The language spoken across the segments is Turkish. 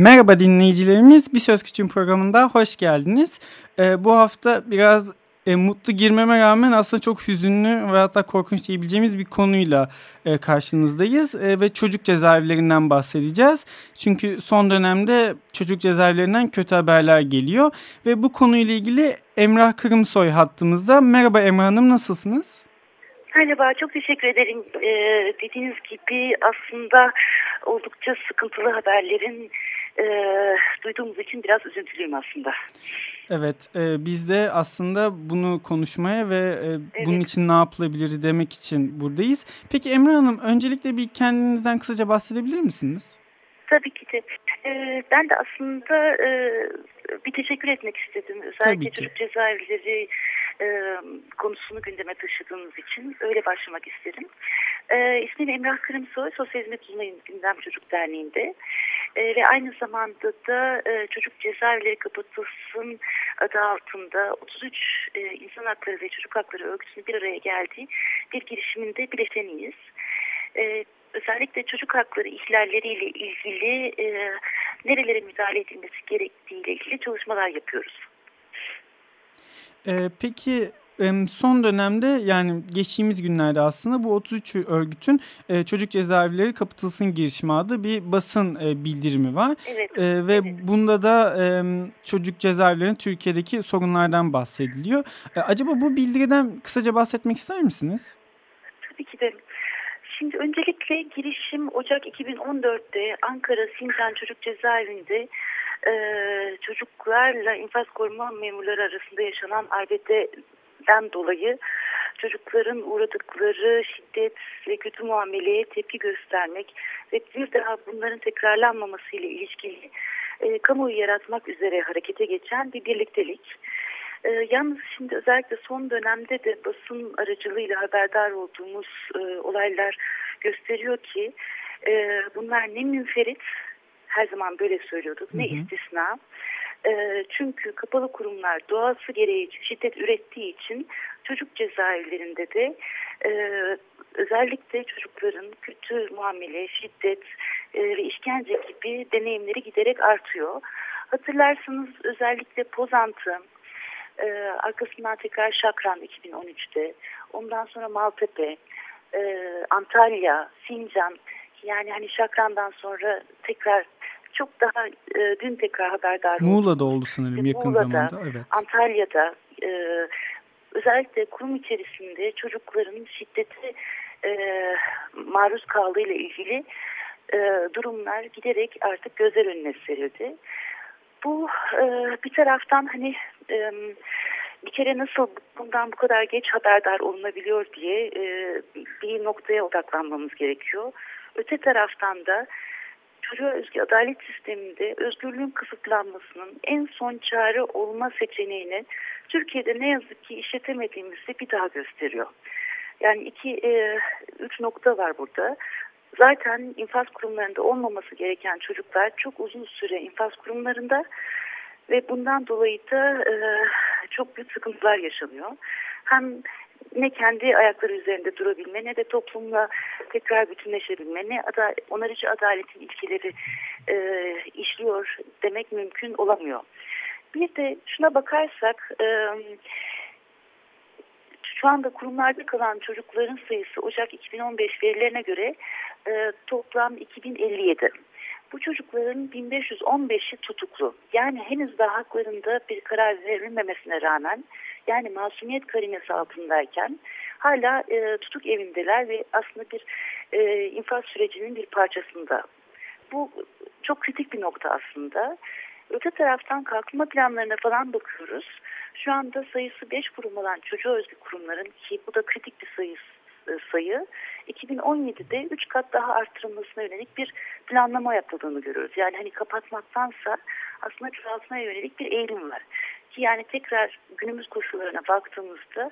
Merhaba dinleyicilerimiz. Bir Söz Küçüğün programında hoş geldiniz. Ee, bu hafta biraz e, mutlu girmeme rağmen aslında çok hüzünlü ve hatta korkunç diyebileceğimiz bir konuyla e, karşınızdayız. E, ve çocuk cezaevlerinden bahsedeceğiz. Çünkü son dönemde çocuk cezaevlerinden kötü haberler geliyor. Ve bu konuyla ilgili Emrah Kırımsoy hattımızda. Merhaba Emrah Hanım nasılsınız? Merhaba, çok teşekkür ederim. Ee, dediğiniz gibi aslında oldukça sıkıntılı haberlerin e, duyduğumuz için biraz üzüntülüyüm aslında. Evet, e, biz de aslında bunu konuşmaya ve e, evet. bunun için ne yapılabilir demek için buradayız. Peki Emre Hanım, öncelikle bir kendinizden kısaca bahsedebilir misiniz? Tabii ki de. Ee, ben de aslında e, bir teşekkür etmek istedim. Özellikle çocuk cezaevleri e, konusunu gündeme taşıdığınız için öyle başlamak isterim. E, ismim Emrah Kırımsoy, Sosyal Hizmet Uzmanı Gündem Çocuk Derneği'nde e, ve aynı zamanda da e, Çocuk Cezaevleri Kapatılsın adı altında 33 e, insan hakları ve çocuk hakları örgütünün bir araya geldiği bir girişiminde bileşeniyiz. E, özellikle çocuk hakları ihlalleriyle ilgili e, nerelere müdahale edilmesi gerektiğiyle ilgili çalışmalar yapıyoruz. E, peki son dönemde yani geçtiğimiz günlerde aslında bu 33 örgütün e, çocuk cezaevleri kapatılsın girişimi adı bir basın e, bildirimi var. Evet, e, ve evet. bunda da çocuk cezaevlerinin Türkiye'deki sorunlardan bahsediliyor. Acaba bu bildiriden kısaca bahsetmek ister misiniz? Tabii ki de. Şimdi öncelikle girişim Ocak 2014'te Ankara Sincan Çocuk Cezaevinde e, çocuklarla infaz koruma memurları arasında yaşanan arbededen dolayı çocukların uğradıkları şiddet ve kötü muameleye tepki göstermek ve bir daha bunların tekrarlanmaması ile ilişkili e, kamuoyu yaratmak üzere harekete geçen bir birliktelik. E, yalnız şimdi özellikle son dönemde de basın aracılığıyla haberdar olduğumuz e, olaylar gösteriyor ki e, bunlar ne münferit her zaman böyle söylüyorduk. Ne istisna. E, çünkü kapalı kurumlar doğası gereği şiddet ürettiği için çocuk cezaevlerinde de e, özellikle çocukların kötü muamele, şiddet e, ve işkence gibi deneyimleri giderek artıyor. Hatırlarsınız özellikle Pozantı, e, arkasından tekrar Şakran 2013'te, ondan sonra Maltepe, e, Antalya, Sincan, yani hani Şakran'dan sonra tekrar çok daha e, dün tekrar haberdar oldum. Muğla'da oldu sanırım yakın Muğla'da, zamanda. Evet. Antalya'da e, özellikle kurum içerisinde çocukların şiddete e, maruz kaldığıyla ilgili e, durumlar giderek artık gözler önüne serildi. Bu e, bir taraftan hani e, bir kere nasıl bundan bu kadar geç haberdar olunabiliyor diye e, bir noktaya odaklanmamız gerekiyor. Öte taraftan da çocuğa özgü adalet sisteminde özgürlüğün kısıtlanmasının en son çare olma seçeneğini Türkiye'de ne yazık ki işletemediğimizi bir daha gösteriyor. Yani iki, e, üç nokta var burada. Zaten infaz kurumlarında olmaması gereken çocuklar çok uzun süre infaz kurumlarında ve bundan dolayı da e, çok büyük sıkıntılar yaşanıyor. Hem ne kendi ayakları üzerinde durabilme ne de toplumla tekrar bütünleşebilme ne ada, onarıcı adaletin ilkeleri e, işliyor demek mümkün olamıyor. Bir de şuna bakarsak e, şu anda kurumlarda kalan çocukların sayısı Ocak 2015 verilerine göre e, toplam 2057. Bu çocukların 1515'i tutuklu. Yani henüz daha haklarında bir karar verilmemesine rağmen yani masumiyet karinesi altındayken hala e, tutuk evindeler ve aslında bir e, infaz sürecinin bir parçasında. Bu çok kritik bir nokta aslında. Öte taraftan kalkınma planlarına falan bakıyoruz. Şu anda sayısı 5 kurum olan çocuğa özgü kurumların ki bu da kritik bir sayı, sayı 2017'de 3 kat daha arttırılmasına yönelik bir planlama yapıldığını görüyoruz. Yani hani kapatmaktansa aslında çoğaltmaya yönelik bir eğilim var. Ki yani tekrar günümüz koşullarına baktığımızda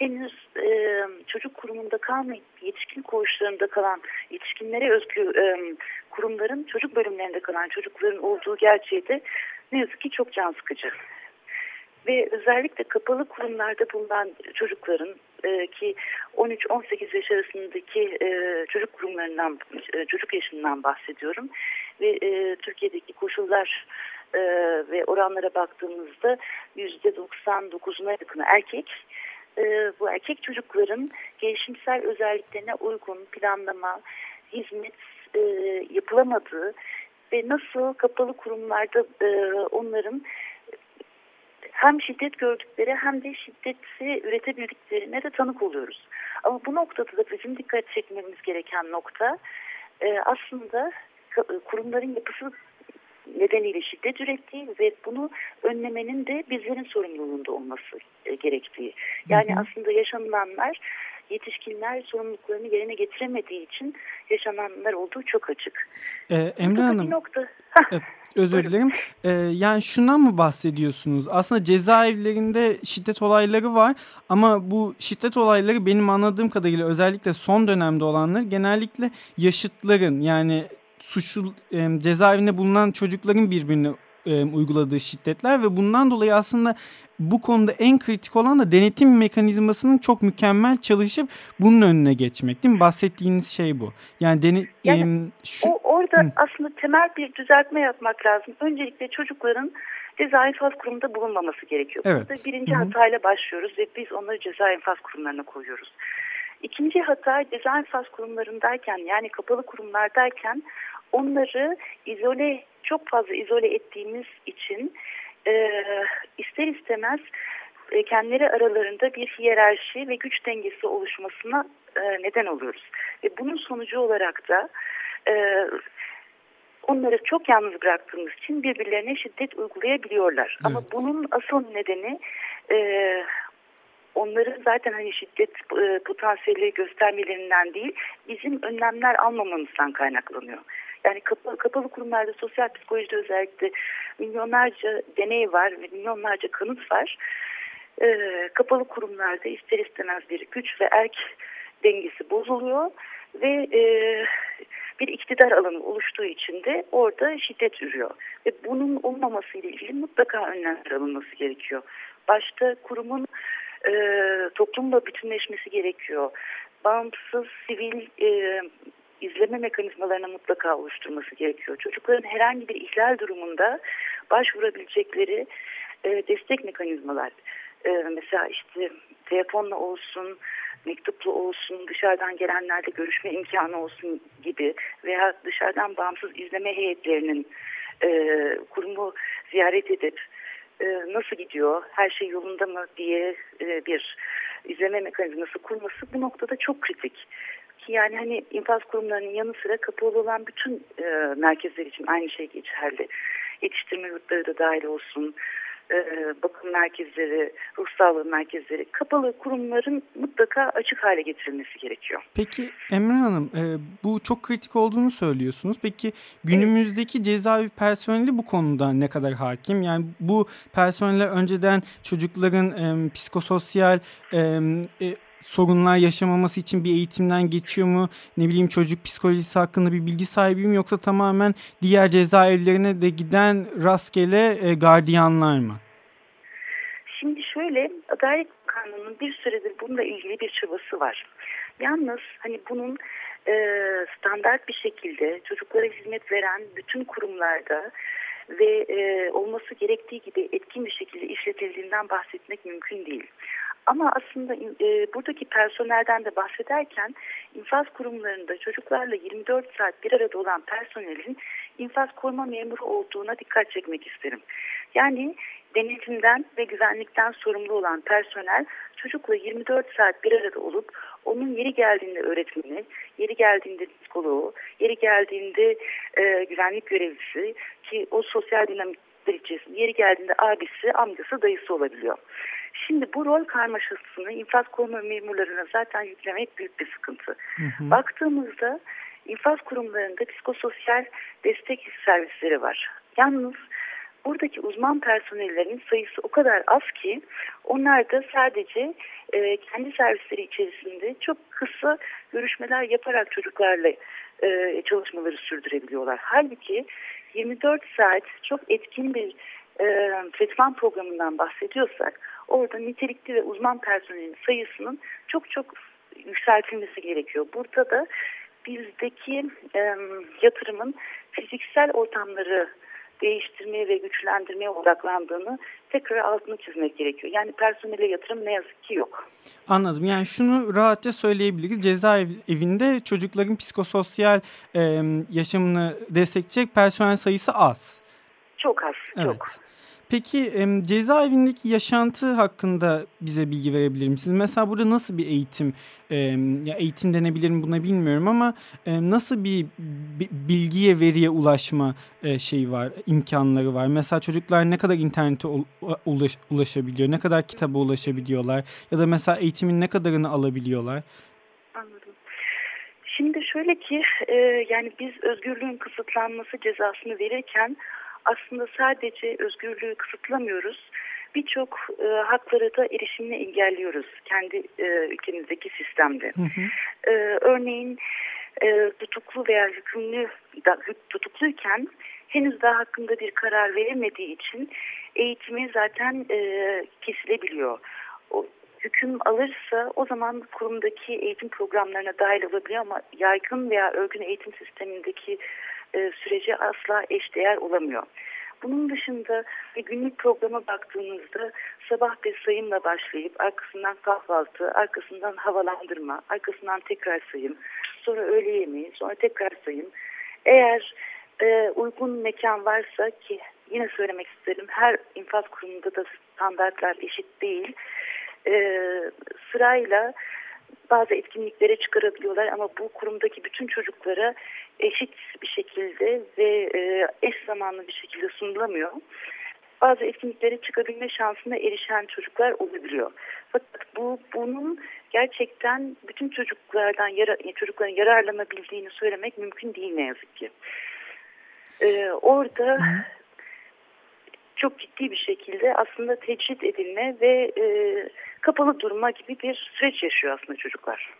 henüz e, çocuk kurumunda kalmayıp yetişkin koğuşlarında kalan yetişkinlere özgü e, kurumların çocuk bölümlerinde kalan çocukların olduğu gerçeği de ne yazık ki çok can sıkıcı. Ve özellikle kapalı kurumlarda bulunan çocukların e, ki 13-18 yaş arasındaki e, çocuk kurumlarından, e, çocuk yaşından bahsediyorum. Ve Türkiye'deki koşullar ve oranlara baktığımızda %99'una yakın erkek. Bu erkek çocukların gelişimsel özelliklerine uygun planlama, hizmet yapılamadığı ve nasıl kapalı kurumlarda onların hem şiddet gördükleri hem de şiddeti üretebildiklerine de tanık oluyoruz. Ama bu noktada da bizim dikkat çekmemiz gereken nokta e, aslında kurumların yapısı nedeniyle şiddet ürettiği ve bunu önlemenin de bizlerin sorumluluğunda olması e, gerektiği. Yani hı hı. aslında yaşanılanlar yetişkinler sorumluluklarını yerine getiremediği için yaşananlar olduğu çok açık. Ee, Emre Hanım, nokta. E, özür dilerim. Ee, yani şundan mı bahsediyorsunuz? Aslında cezaevlerinde şiddet olayları var ama bu şiddet olayları benim anladığım kadarıyla özellikle son dönemde olanlar genellikle yaşıtların yani suçlu e, cezaevinde bulunan çocukların birbirine e, uyguladığı şiddetler ve bundan dolayı aslında bu konuda en kritik olan da denetim mekanizmasının çok mükemmel çalışıp bunun önüne geçmek değil mi? Bahsettiğiniz şey bu. Yani, deni, yani e, şu, o, orada hı. aslında temel bir düzeltme yapmak lazım. Öncelikle çocukların ceza infaz kurumunda bulunmaması gerekiyor. Evet. Burada birinci Hı -hı. hatayla başlıyoruz ve biz onları ceza infaz kurumlarına koyuyoruz. İkinci hata ceza infaz kurumlarındayken yani kapalı kurumlardayken onları izole çok fazla izole ettiğimiz için e, ister istemez e, kendileri aralarında bir hiyerarşi ve güç dengesi oluşmasına e, neden oluyoruz. Ve bunun sonucu olarak da e, onları çok yalnız bıraktığımız için birbirlerine şiddet uygulayabiliyorlar. Evet. Ama bunun asıl nedeni e, onların zaten hani şiddet e, potansiyeli göstermelerinden değil bizim önlemler almamamızdan kaynaklanıyor. Yani kapalı, kapalı kurumlarda sosyal psikolojide özellikle milyonlarca deney var ve milyonlarca kanıt var. Ee, kapalı kurumlarda ister istemez bir güç ve erk dengesi bozuluyor ve e, bir iktidar alanı oluştuğu için de orada şiddet ürüyor. Ve bunun olmaması ile ilgili mutlaka önlemler alınması gerekiyor. Başta kurumun e, toplumla bütünleşmesi gerekiyor. Bağımsız sivil e, izleme mekanizmalarına mutlaka oluşturması gerekiyor. Çocukların herhangi bir ihlal durumunda başvurabilecekleri e, destek mekanizmalar. E, mesela işte telefonla olsun, mektuplu olsun, dışarıdan gelenlerle görüşme imkanı olsun gibi veya dışarıdan bağımsız izleme heyetlerinin e, kurumu ziyaret edip e, nasıl gidiyor, her şey yolunda mı diye e, bir izleme mekanizması kurması bu noktada çok kritik yani hani infaz kurumlarının yanı sıra kapalı olan bütün e, merkezler için aynı şey geçerli. Yetiştirme yurtları da dahil olsun, e, bakım merkezleri, ruh sağlığı merkezleri, kapalı kurumların mutlaka açık hale getirilmesi gerekiyor. Peki Emre Hanım e, bu çok kritik olduğunu söylüyorsunuz. Peki günümüzdeki evet. cezaevi personeli bu konuda ne kadar hakim? Yani bu personeller önceden çocukların e, psikososyal e, e, sorunlar yaşamaması için bir eğitimden geçiyor mu? Ne bileyim çocuk psikolojisi hakkında bir bilgi sahibiyim yoksa tamamen diğer cezaevlerine de giden rastgele e, gardiyanlar mı? Şimdi şöyle Adalet Bakanlığı'nın bir süredir bununla ilgili bir çabası var. Yalnız hani bunun e, standart bir şekilde çocuklara hizmet veren bütün kurumlarda ve e, olması gerektiği gibi etkin bir şekilde işletildiğinden bahsetmek mümkün değil. Ama aslında e, buradaki personelden de bahsederken infaz kurumlarında çocuklarla 24 saat bir arada olan personelin infaz koruma memuru olduğuna dikkat çekmek isterim. Yani denetimden ve güvenlikten sorumlu olan personel çocukla 24 saat bir arada olup onun yeri geldiğinde öğretmeni, yeri geldiğinde psikoloğu, yeri geldiğinde e, güvenlik görevlisi ki o sosyal dinamikler içerisinde yeri geldiğinde abisi, amcası, dayısı olabiliyor. Şimdi bu rol karmaşasını infaz koruma memurlarına zaten yüklemek büyük bir sıkıntı. Hı hı. Baktığımızda infaz kurumlarında psikososyal destek servisleri var. Yalnız buradaki uzman personellerin sayısı o kadar az ki onlar da sadece e, kendi servisleri içerisinde çok kısa görüşmeler yaparak çocuklarla e, çalışmaları sürdürebiliyorlar. Halbuki 24 saat çok etkin bir e, tretman programından bahsediyorsak orada nitelikli ve uzman personelin sayısının çok çok yükseltilmesi gerekiyor. Burada da bizdeki e, yatırımın fiziksel ortamları değiştirmeye ve güçlendirmeye odaklandığını tekrar altını çizmek gerekiyor. Yani personele yatırım ne yazık ki yok. Anladım. Yani şunu rahatça söyleyebiliriz. Cezaevinde çocukların psikososyal e, yaşamını destekleyecek personel sayısı az. Çok az, evet. çok. Peki cezaevindeki yaşantı hakkında bize bilgi verebilir misiniz? Mesela burada nasıl bir eğitim, ya eğitim denebilir mi buna bilmiyorum ama nasıl bir bilgiye, veriye ulaşma şeyi var, imkanları var? Mesela çocuklar ne kadar internete ulaş, ulaşabiliyor, ne kadar kitaba ulaşabiliyorlar ya da mesela eğitimin ne kadarını alabiliyorlar? Anladım. Şimdi şöyle ki yani biz özgürlüğün kısıtlanması cezasını verirken aslında sadece özgürlüğü kısıtlamıyoruz. Birçok e, hakları da erişimini engelliyoruz kendi e, ülkemizdeki sistemde. Hı hı. E, örneğin e, tutuklu veya hükümlü da, tutukluyken henüz daha hakkında bir karar verilmediği için eğitimi zaten e, kesilebiliyor. Hüküm alırsa o zaman kurumdaki eğitim programlarına dahil olabiliyor ama yaygın veya örgün eğitim sistemindeki e, sürece asla eşdeğer olamıyor. Bunun dışında bir günlük programa baktığımızda sabah bir sayımla başlayıp arkasından kahvaltı, arkasından havalandırma, arkasından tekrar sayım, sonra öğle yemeği, sonra tekrar sayım. Eğer e, uygun mekan varsa ki yine söylemek isterim her infaz kurumunda da standartlar eşit değil. E, sırayla bazı etkinliklere çıkarabiliyorlar ama bu kurumdaki bütün çocuklara eşit bir şekilde ve e, eş zamanlı bir şekilde sunulamıyor. Bazı etkinliklere çıkabilme şansına erişen çocuklar olabiliyor. Fakat bu bunun gerçekten bütün çocuklardan yara, çocukların yararlanabildiğini söylemek mümkün değil ne yazık ki. Ee, orada çok ciddi bir şekilde aslında tecrit edilme ve e, kapalı durma gibi bir süreç yaşıyor aslında çocuklar.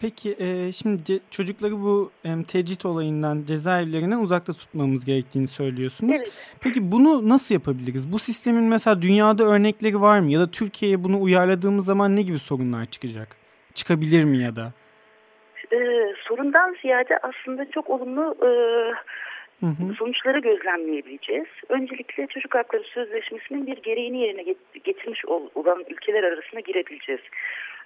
Peki e, şimdi çocukları bu e, tecrit olayından cezaevlerinden uzakta tutmamız gerektiğini söylüyorsunuz. Evet. Peki bunu nasıl yapabiliriz? Bu sistemin mesela dünyada örnekleri var mı? Ya da Türkiye'ye bunu uyarladığımız zaman ne gibi sorunlar çıkacak? Çıkabilir mi ya da? Ee, sorundan ziyade aslında çok olumlu e, hı hı. sonuçları gözlemleyebileceğiz. Öncelikle Çocuk Hakları Sözleşmesi'nin bir gereğini yerine getirmiş olan ülkeler arasına girebileceğiz.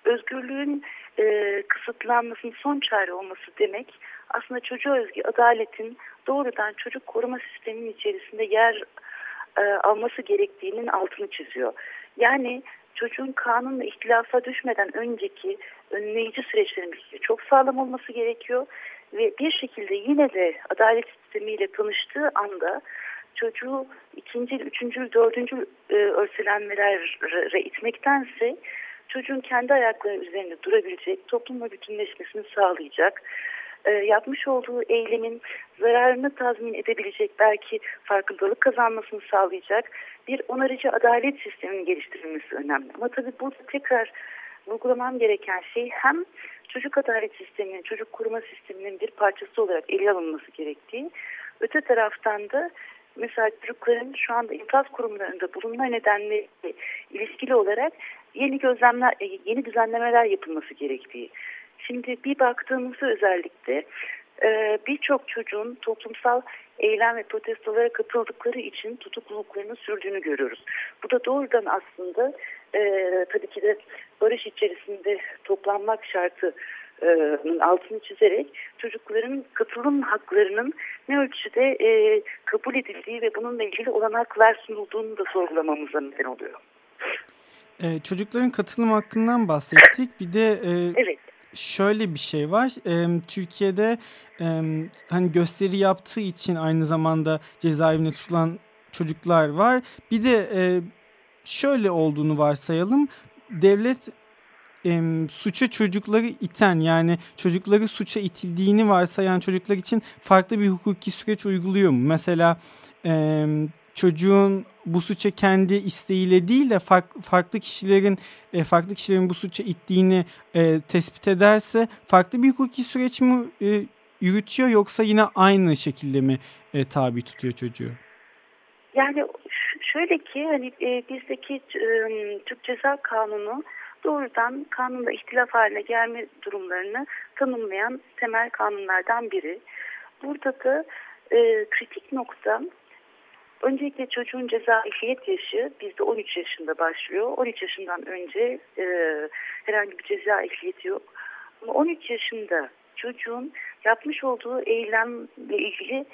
Özgürlüğün e, kısıtlanmasının son çare olması demek aslında çocuğa özgü adaletin doğrudan çocuk koruma sisteminin içerisinde yer e, alması gerektiğinin altını çiziyor. Yani çocuğun kanunla ihtilafa düşmeden önceki önleyici süreçlerin çok sağlam olması gerekiyor ve bir şekilde yine de adalet sistemiyle tanıştığı anda çocuğu ikinci, üçüncü, dördüncü e, örselenmelere itmektense çocuğun kendi ayakları üzerinde durabilecek, toplumla bütünleşmesini sağlayacak, e, yapmış olduğu eylemin zararını tazmin edebilecek, belki farkındalık kazanmasını sağlayacak bir onarıcı adalet sisteminin geliştirilmesi önemli. Ama tabii burada tekrar vurgulamam gereken şey hem çocuk adalet sisteminin, çocuk koruma sisteminin bir parçası olarak ele alınması gerektiği, öte taraftan da mesela çocukların şu anda infaz kurumlarında bulunma nedenleri ilişkili olarak yeni gözlemler, e, yeni düzenlemeler yapılması gerektiği. Şimdi bir baktığımızda özellikle e, birçok çocuğun toplumsal eylem ve protestolara katıldıkları için tutukluluklarının sürdüğünü görüyoruz. Bu da doğrudan aslında e, tabii ki de barış içerisinde toplanmak şartı altını çizerek çocukların katılım haklarının ne ölçüde e, kabul edildiği ve bununla ilgili olanaklar sunulduğunu da sorgulamamıza neden oluyor. Ee, çocukların katılım hakkından bahsettik. Bir de e, evet. şöyle bir şey var. E, Türkiye'de e, hani gösteri yaptığı için aynı zamanda cezaevine tutulan çocuklar var. Bir de e, şöyle olduğunu varsayalım. Devlet e, suça çocukları iten yani çocukları suça itildiğini varsayan çocuklar için farklı bir hukuki süreç uyguluyor mu? Mesela e, çocuğun bu suça kendi isteğiyle değil de farklı, kişilerin e, farklı kişilerin bu suça ittiğini e, tespit ederse farklı bir hukuki süreç mi e, yürütüyor yoksa yine aynı şekilde mi tabi tutuyor çocuğu? Yani şöyle ki hani e, bizdeki e, Türk Ceza Kanunu doğrudan kanunda ihtilaf haline gelme durumlarını tanımlayan temel kanunlardan biri. Burada da e, kritik nokta öncelikle çocuğun ceza ehliyet yaşı bizde 13 yaşında başlıyor. 13 yaşından önce e, herhangi bir ceza ehliyeti yok. Ama 13 yaşında çocuğun yapmış olduğu eylemle ilgili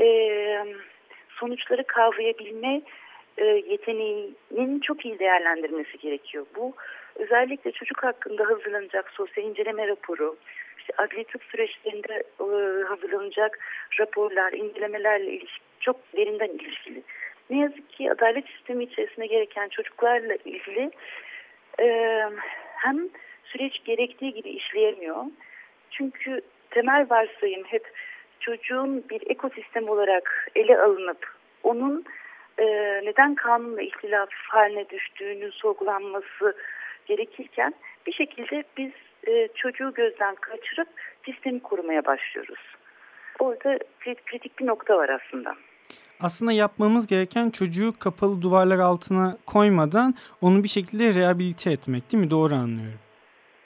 e, sonuçları kavrayabilme e, yeteneğinin çok iyi değerlendirmesi gerekiyor. Bu özellikle çocuk hakkında hazırlanacak sosyal inceleme raporu, işte adli tıp süreçlerinde e, hazırlanacak raporlar, incelemelerle ilişki, çok derinden ilişkili. Ne yazık ki adalet sistemi içerisinde gereken çocuklarla ilgili e, hem süreç gerektiği gibi işleyemiyor. Çünkü temel varsayım hep çocuğun bir ekosistem olarak ele alınıp onun e, neden kanunla ihtilaf haline düştüğünün sorgulanması gerekirken bir şekilde biz e, çocuğu gözden kaçırıp sistemi korumaya başlıyoruz. Orada kritik bir nokta var aslında. Aslında yapmamız gereken çocuğu kapalı duvarlar altına koymadan onu bir şekilde rehabilite etmek değil mi? Doğru anlıyorum.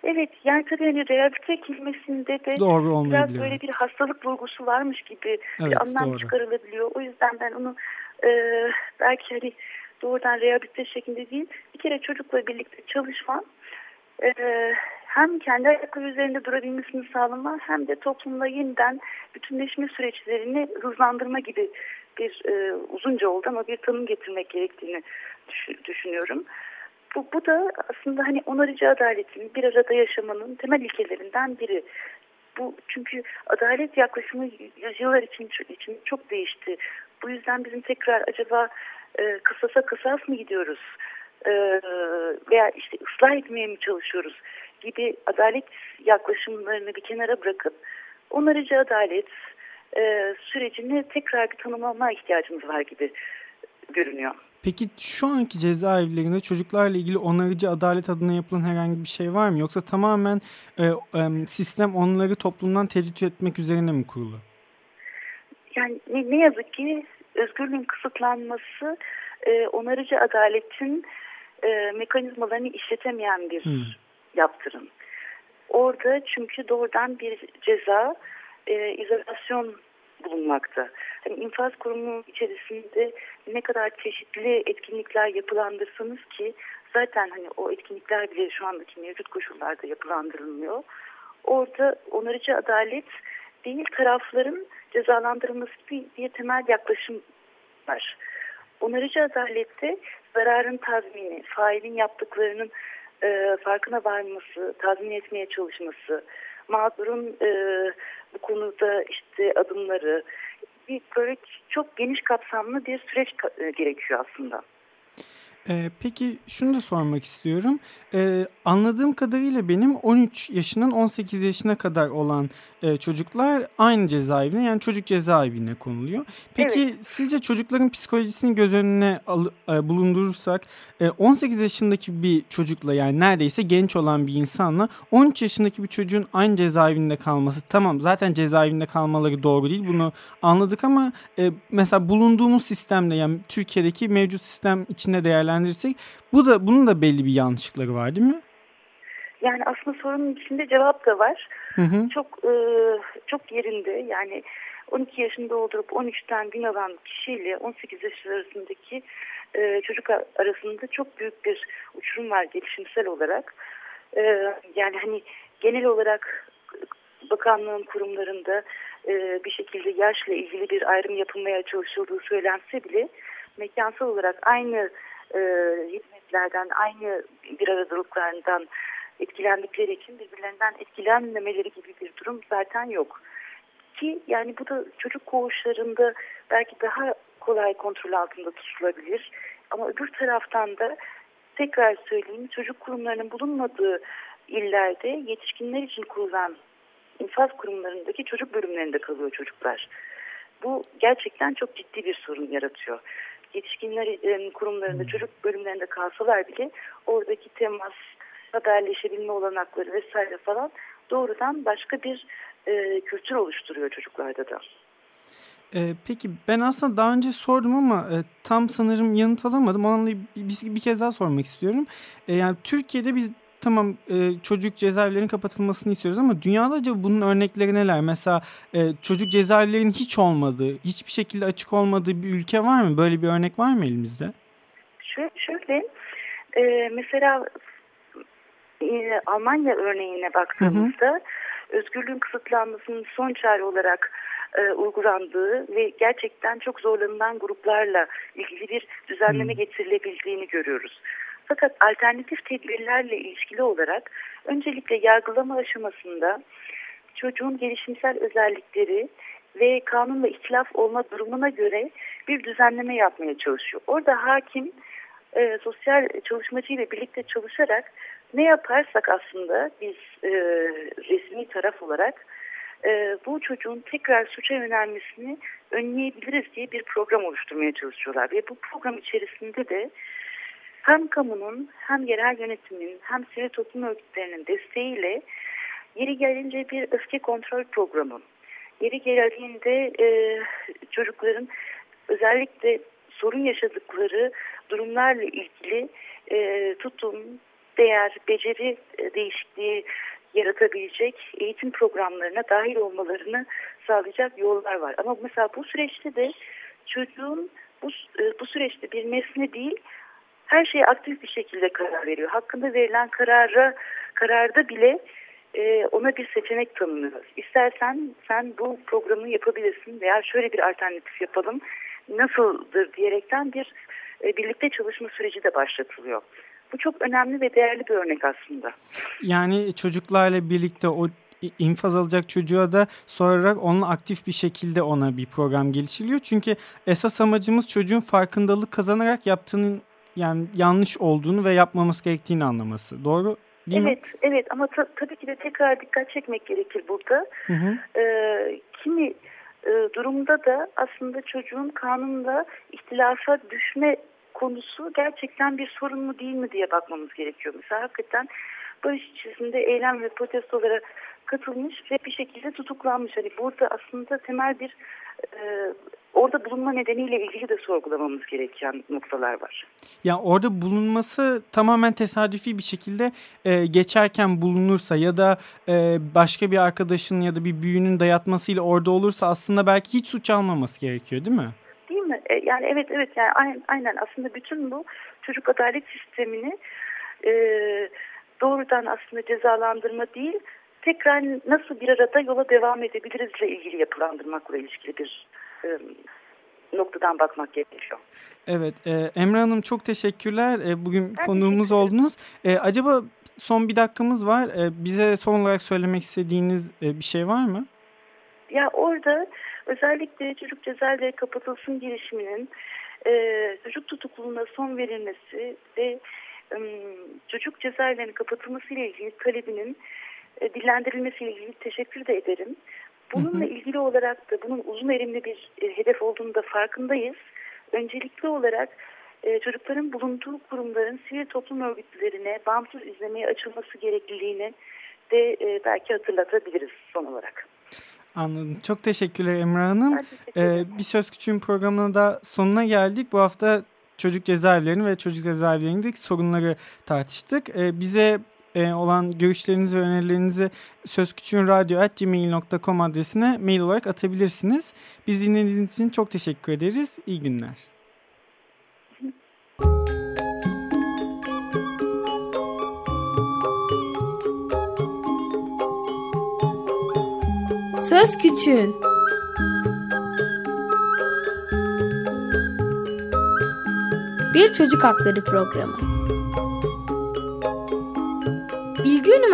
Evet yani tabii hani rehabilite kelimesinde de Doğru biraz böyle bir hastalık vurgusu varmış gibi evet, bir anlam doğru. çıkarılabiliyor. O yüzden ben onu e, belki hani doğrudan rehabilite şeklinde değil bir kere çocukla birlikte çalışma e, hem kendi ayakları üzerinde durabilmesini sağlama hem de toplumla yeniden bütünleşme süreçlerini hızlandırma gibi bir e, uzunca oldu ama bir tanım getirmek gerektiğini düşünüyorum. Bu, bu da aslında hani onarıcı adaletin bir arada yaşamanın temel ilkelerinden biri. Bu çünkü adalet yaklaşımı yüzyıllar için, için çok değişti. Bu yüzden bizim tekrar acaba e, kısasa kısas mı gidiyoruz? E, veya işte ıslah etmeye mi çalışıyoruz? Gibi adalet yaklaşımlarını bir kenara bırakıp onarıcı adalet e, sürecini tekrar bir tanımlama ihtiyacımız var gibi görünüyor. Peki şu anki cezaevlerinde çocuklarla ilgili onarıcı adalet adına yapılan herhangi bir şey var mı? Yoksa tamamen e, e, sistem onları toplumdan tecrit etmek üzerine mi kurulu? Yani ne, ne yazık ki özgürlüğün kısıtlanması e, onarıcı adaletin e, mekanizmalarını işletemeyen bir hmm. yaptırım. Orada çünkü doğrudan bir ceza, e, izolasyon bulunmakta. Hani infaz kurumu içerisinde ne kadar çeşitli etkinlikler yapılandırsanız ki zaten hani o etkinlikler bile şu andaki mevcut koşullarda yapılandırılmıyor. Orada onarıcı adalet değil tarafların cezalandırılması bir, bir temel yaklaşım var. Onarıcı adalette zararın tazmini, failin yaptıklarının e, farkına varması, tazmin etmeye çalışması, mağdurun e, bu konuda işte adımları bir böyle çok geniş kapsamlı bir süreç e, gerekiyor aslında. Ee, peki şunu da sormak istiyorum. Ee, anladığım kadarıyla benim 13 yaşından 18 yaşına kadar olan e, çocuklar aynı cezaevine yani çocuk cezaevine konuluyor. Peki evet. sizce çocukların psikolojisini göz önüne al, e, bulundurursak e, 18 yaşındaki bir çocukla yani neredeyse genç olan bir insanla 13 yaşındaki bir çocuğun aynı cezaevinde kalması tamam zaten cezaevinde kalmaları doğru değil bunu anladık ama e, mesela bulunduğumuz sistemde yani Türkiye'deki mevcut sistem içinde değerlendirirsek bu da bunun da belli bir yanlışlıkları var değil mi? Yani aslında sorunun içinde cevap da var. Hı hı. Çok e, çok yerinde yani 12 yaşında doldurup 13'ten gün alan kişiyle 18 yaş arasındaki e, çocuk arasında çok büyük bir uçurum var gelişimsel olarak. E, yani hani genel olarak bakanlığın kurumlarında e, bir şekilde yaşla ilgili bir ayrım yapılmaya çalışıldığı söylense bile mekansal olarak aynı e, hizmetlerden, aynı bir aradalıklarından etkilendikleri için birbirlerinden etkilenmemeleri gibi bir durum zaten yok. Ki yani bu da çocuk koğuşlarında belki daha kolay kontrol altında tutulabilir. Ama öbür taraftan da tekrar söyleyeyim çocuk kurumlarının bulunmadığı illerde yetişkinler için kurulan infaz kurumlarındaki çocuk bölümlerinde kalıyor çocuklar. Bu gerçekten çok ciddi bir sorun yaratıyor. Yetişkinler e, kurumlarında hmm. çocuk bölümlerinde kalsalar bile oradaki temas, haberleşebilme olanakları vesaire falan doğrudan başka bir e, kültür oluşturuyor çocuklarda da. Ee, peki ben aslında daha önce sordum ama e, tam sanırım yanıt alamadım. Onunla bir, bir, bir kez daha sormak istiyorum. E, yani Türkiye'de biz tamam e, çocuk cezaevlerinin kapatılmasını istiyoruz ama dünyada acaba bunun örnekleri neler? Mesela e, çocuk cezaevlerinin hiç olmadığı, hiçbir şekilde açık olmadığı bir ülke var mı? Böyle bir örnek var mı elimizde? Şöyle, şöyle e, mesela e, Almanya örneğine baktığımızda hı hı. özgürlüğün kısıtlanmasının son çare olarak e, uygulandığı ve gerçekten çok zorlanılan gruplarla ilgili bir düzenleme hmm. getirilebildiğini görüyoruz. Fakat alternatif tedbirlerle ilişkili olarak öncelikle yargılama aşamasında çocuğun gelişimsel özellikleri ve kanunla ihtilaf olma durumuna göre bir düzenleme yapmaya çalışıyor. Orada hakim e, sosyal çalışmacı ile birlikte çalışarak ne yaparsak aslında biz e, resmi taraf olarak e, bu çocuğun tekrar suça yönelmesini önleyebiliriz diye bir program oluşturmaya çalışıyorlar. Ve bu program içerisinde de hem kamunun hem yerel yönetimin hem sivil toplum örgütlerinin desteğiyle yeri gelince bir öfke kontrol programı, yeri geldiğinde e, çocukların özellikle sorun yaşadıkları durumlarla ilgili e, tutum, değer, beceri e, değişikliği yaratabilecek eğitim programlarına dahil olmalarını sağlayacak yollar var. Ama mesela bu süreçte de çocuğun bu, e, bu süreçte bir nesne değil her şeye aktif bir şekilde karar veriyor. Hakkında verilen karara kararda bile e, ona bir seçenek tanımlıyoruz. İstersen sen bu programı yapabilirsin veya şöyle bir alternatif yapalım nasıldır diyerekten bir e, birlikte çalışma süreci de başlatılıyor. Bu çok önemli ve değerli bir örnek aslında. Yani çocuklarla birlikte o infaz alacak çocuğa da sorarak onunla aktif bir şekilde ona bir program geliştiriliyor. Çünkü esas amacımız çocuğun farkındalık kazanarak yaptığının yani yanlış olduğunu ve yapmaması gerektiğini anlaması. Doğru değil evet, mi? Evet ama ta tabii ki de tekrar dikkat çekmek gerekir burada. Hı hı. Ee, kimi e, durumda da aslında çocuğun kanunda ihtilafa düşme konusu gerçekten bir sorun mu değil mi diye bakmamız gerekiyor. Mesela hakikaten barış içerisinde eylem ve protestolara katılmış ve bir şekilde tutuklanmış. Hani burada aslında temel bir e, orada bulunma nedeniyle ilgili de sorgulamamız gereken noktalar var. Ya orada bulunması tamamen tesadüfi bir şekilde e, geçerken bulunursa ya da e, başka bir arkadaşın ya da bir büyüğünün dayatmasıyla orada olursa aslında belki hiç suç almaması gerekiyor değil mi? Değil mi? E, yani evet evet yani aynen, aynen aslında bütün bu çocuk adalet sistemini e, doğrudan aslında cezalandırma değil tekrar nasıl bir arada yola devam edebilirizle ilgili yapılandırmakla ilişkili bir e, noktadan bakmak gerekiyor. Evet, e, Emre Hanım çok teşekkürler. E, bugün ben konuğumuz oldunuz. E, acaba son bir dakikamız var. E, bize son olarak söylemek istediğiniz e, bir şey var mı? Ya orada özellikle çocuk cezaevleri kapatılsın girişiminin e, çocuk tutukluluğuna son verilmesi ve e, çocuk cezaevlerinin kapatılması ile ilgili talebinin e, dillendirilmesiyle ilgili teşekkür de ederim. Bununla ilgili olarak da bunun uzun erimli bir e, hedef olduğunu da farkındayız. Öncelikli olarak e, çocukların bulunduğu kurumların sivil toplum örgütlerine bağımsız izlemeye açılması gerekliliğini de e, belki hatırlatabiliriz son olarak. Anladım. Çok teşekkürler Emre Hanım. Ee, bir Söz Küçüğün programına da sonuna geldik. Bu hafta çocuk cezaevlerini ve çocuk cezaevlerindeki sorunları tartıştık. Ee, bize e, olan görüşlerinizi ve önerilerinizi sözküçüğünradyo.gmail.com adresine mail olarak atabilirsiniz. Biz dinlediğiniz için çok teşekkür ederiz. İyi günler. Söz Küçüğün Bir Çocuk Hakları Programı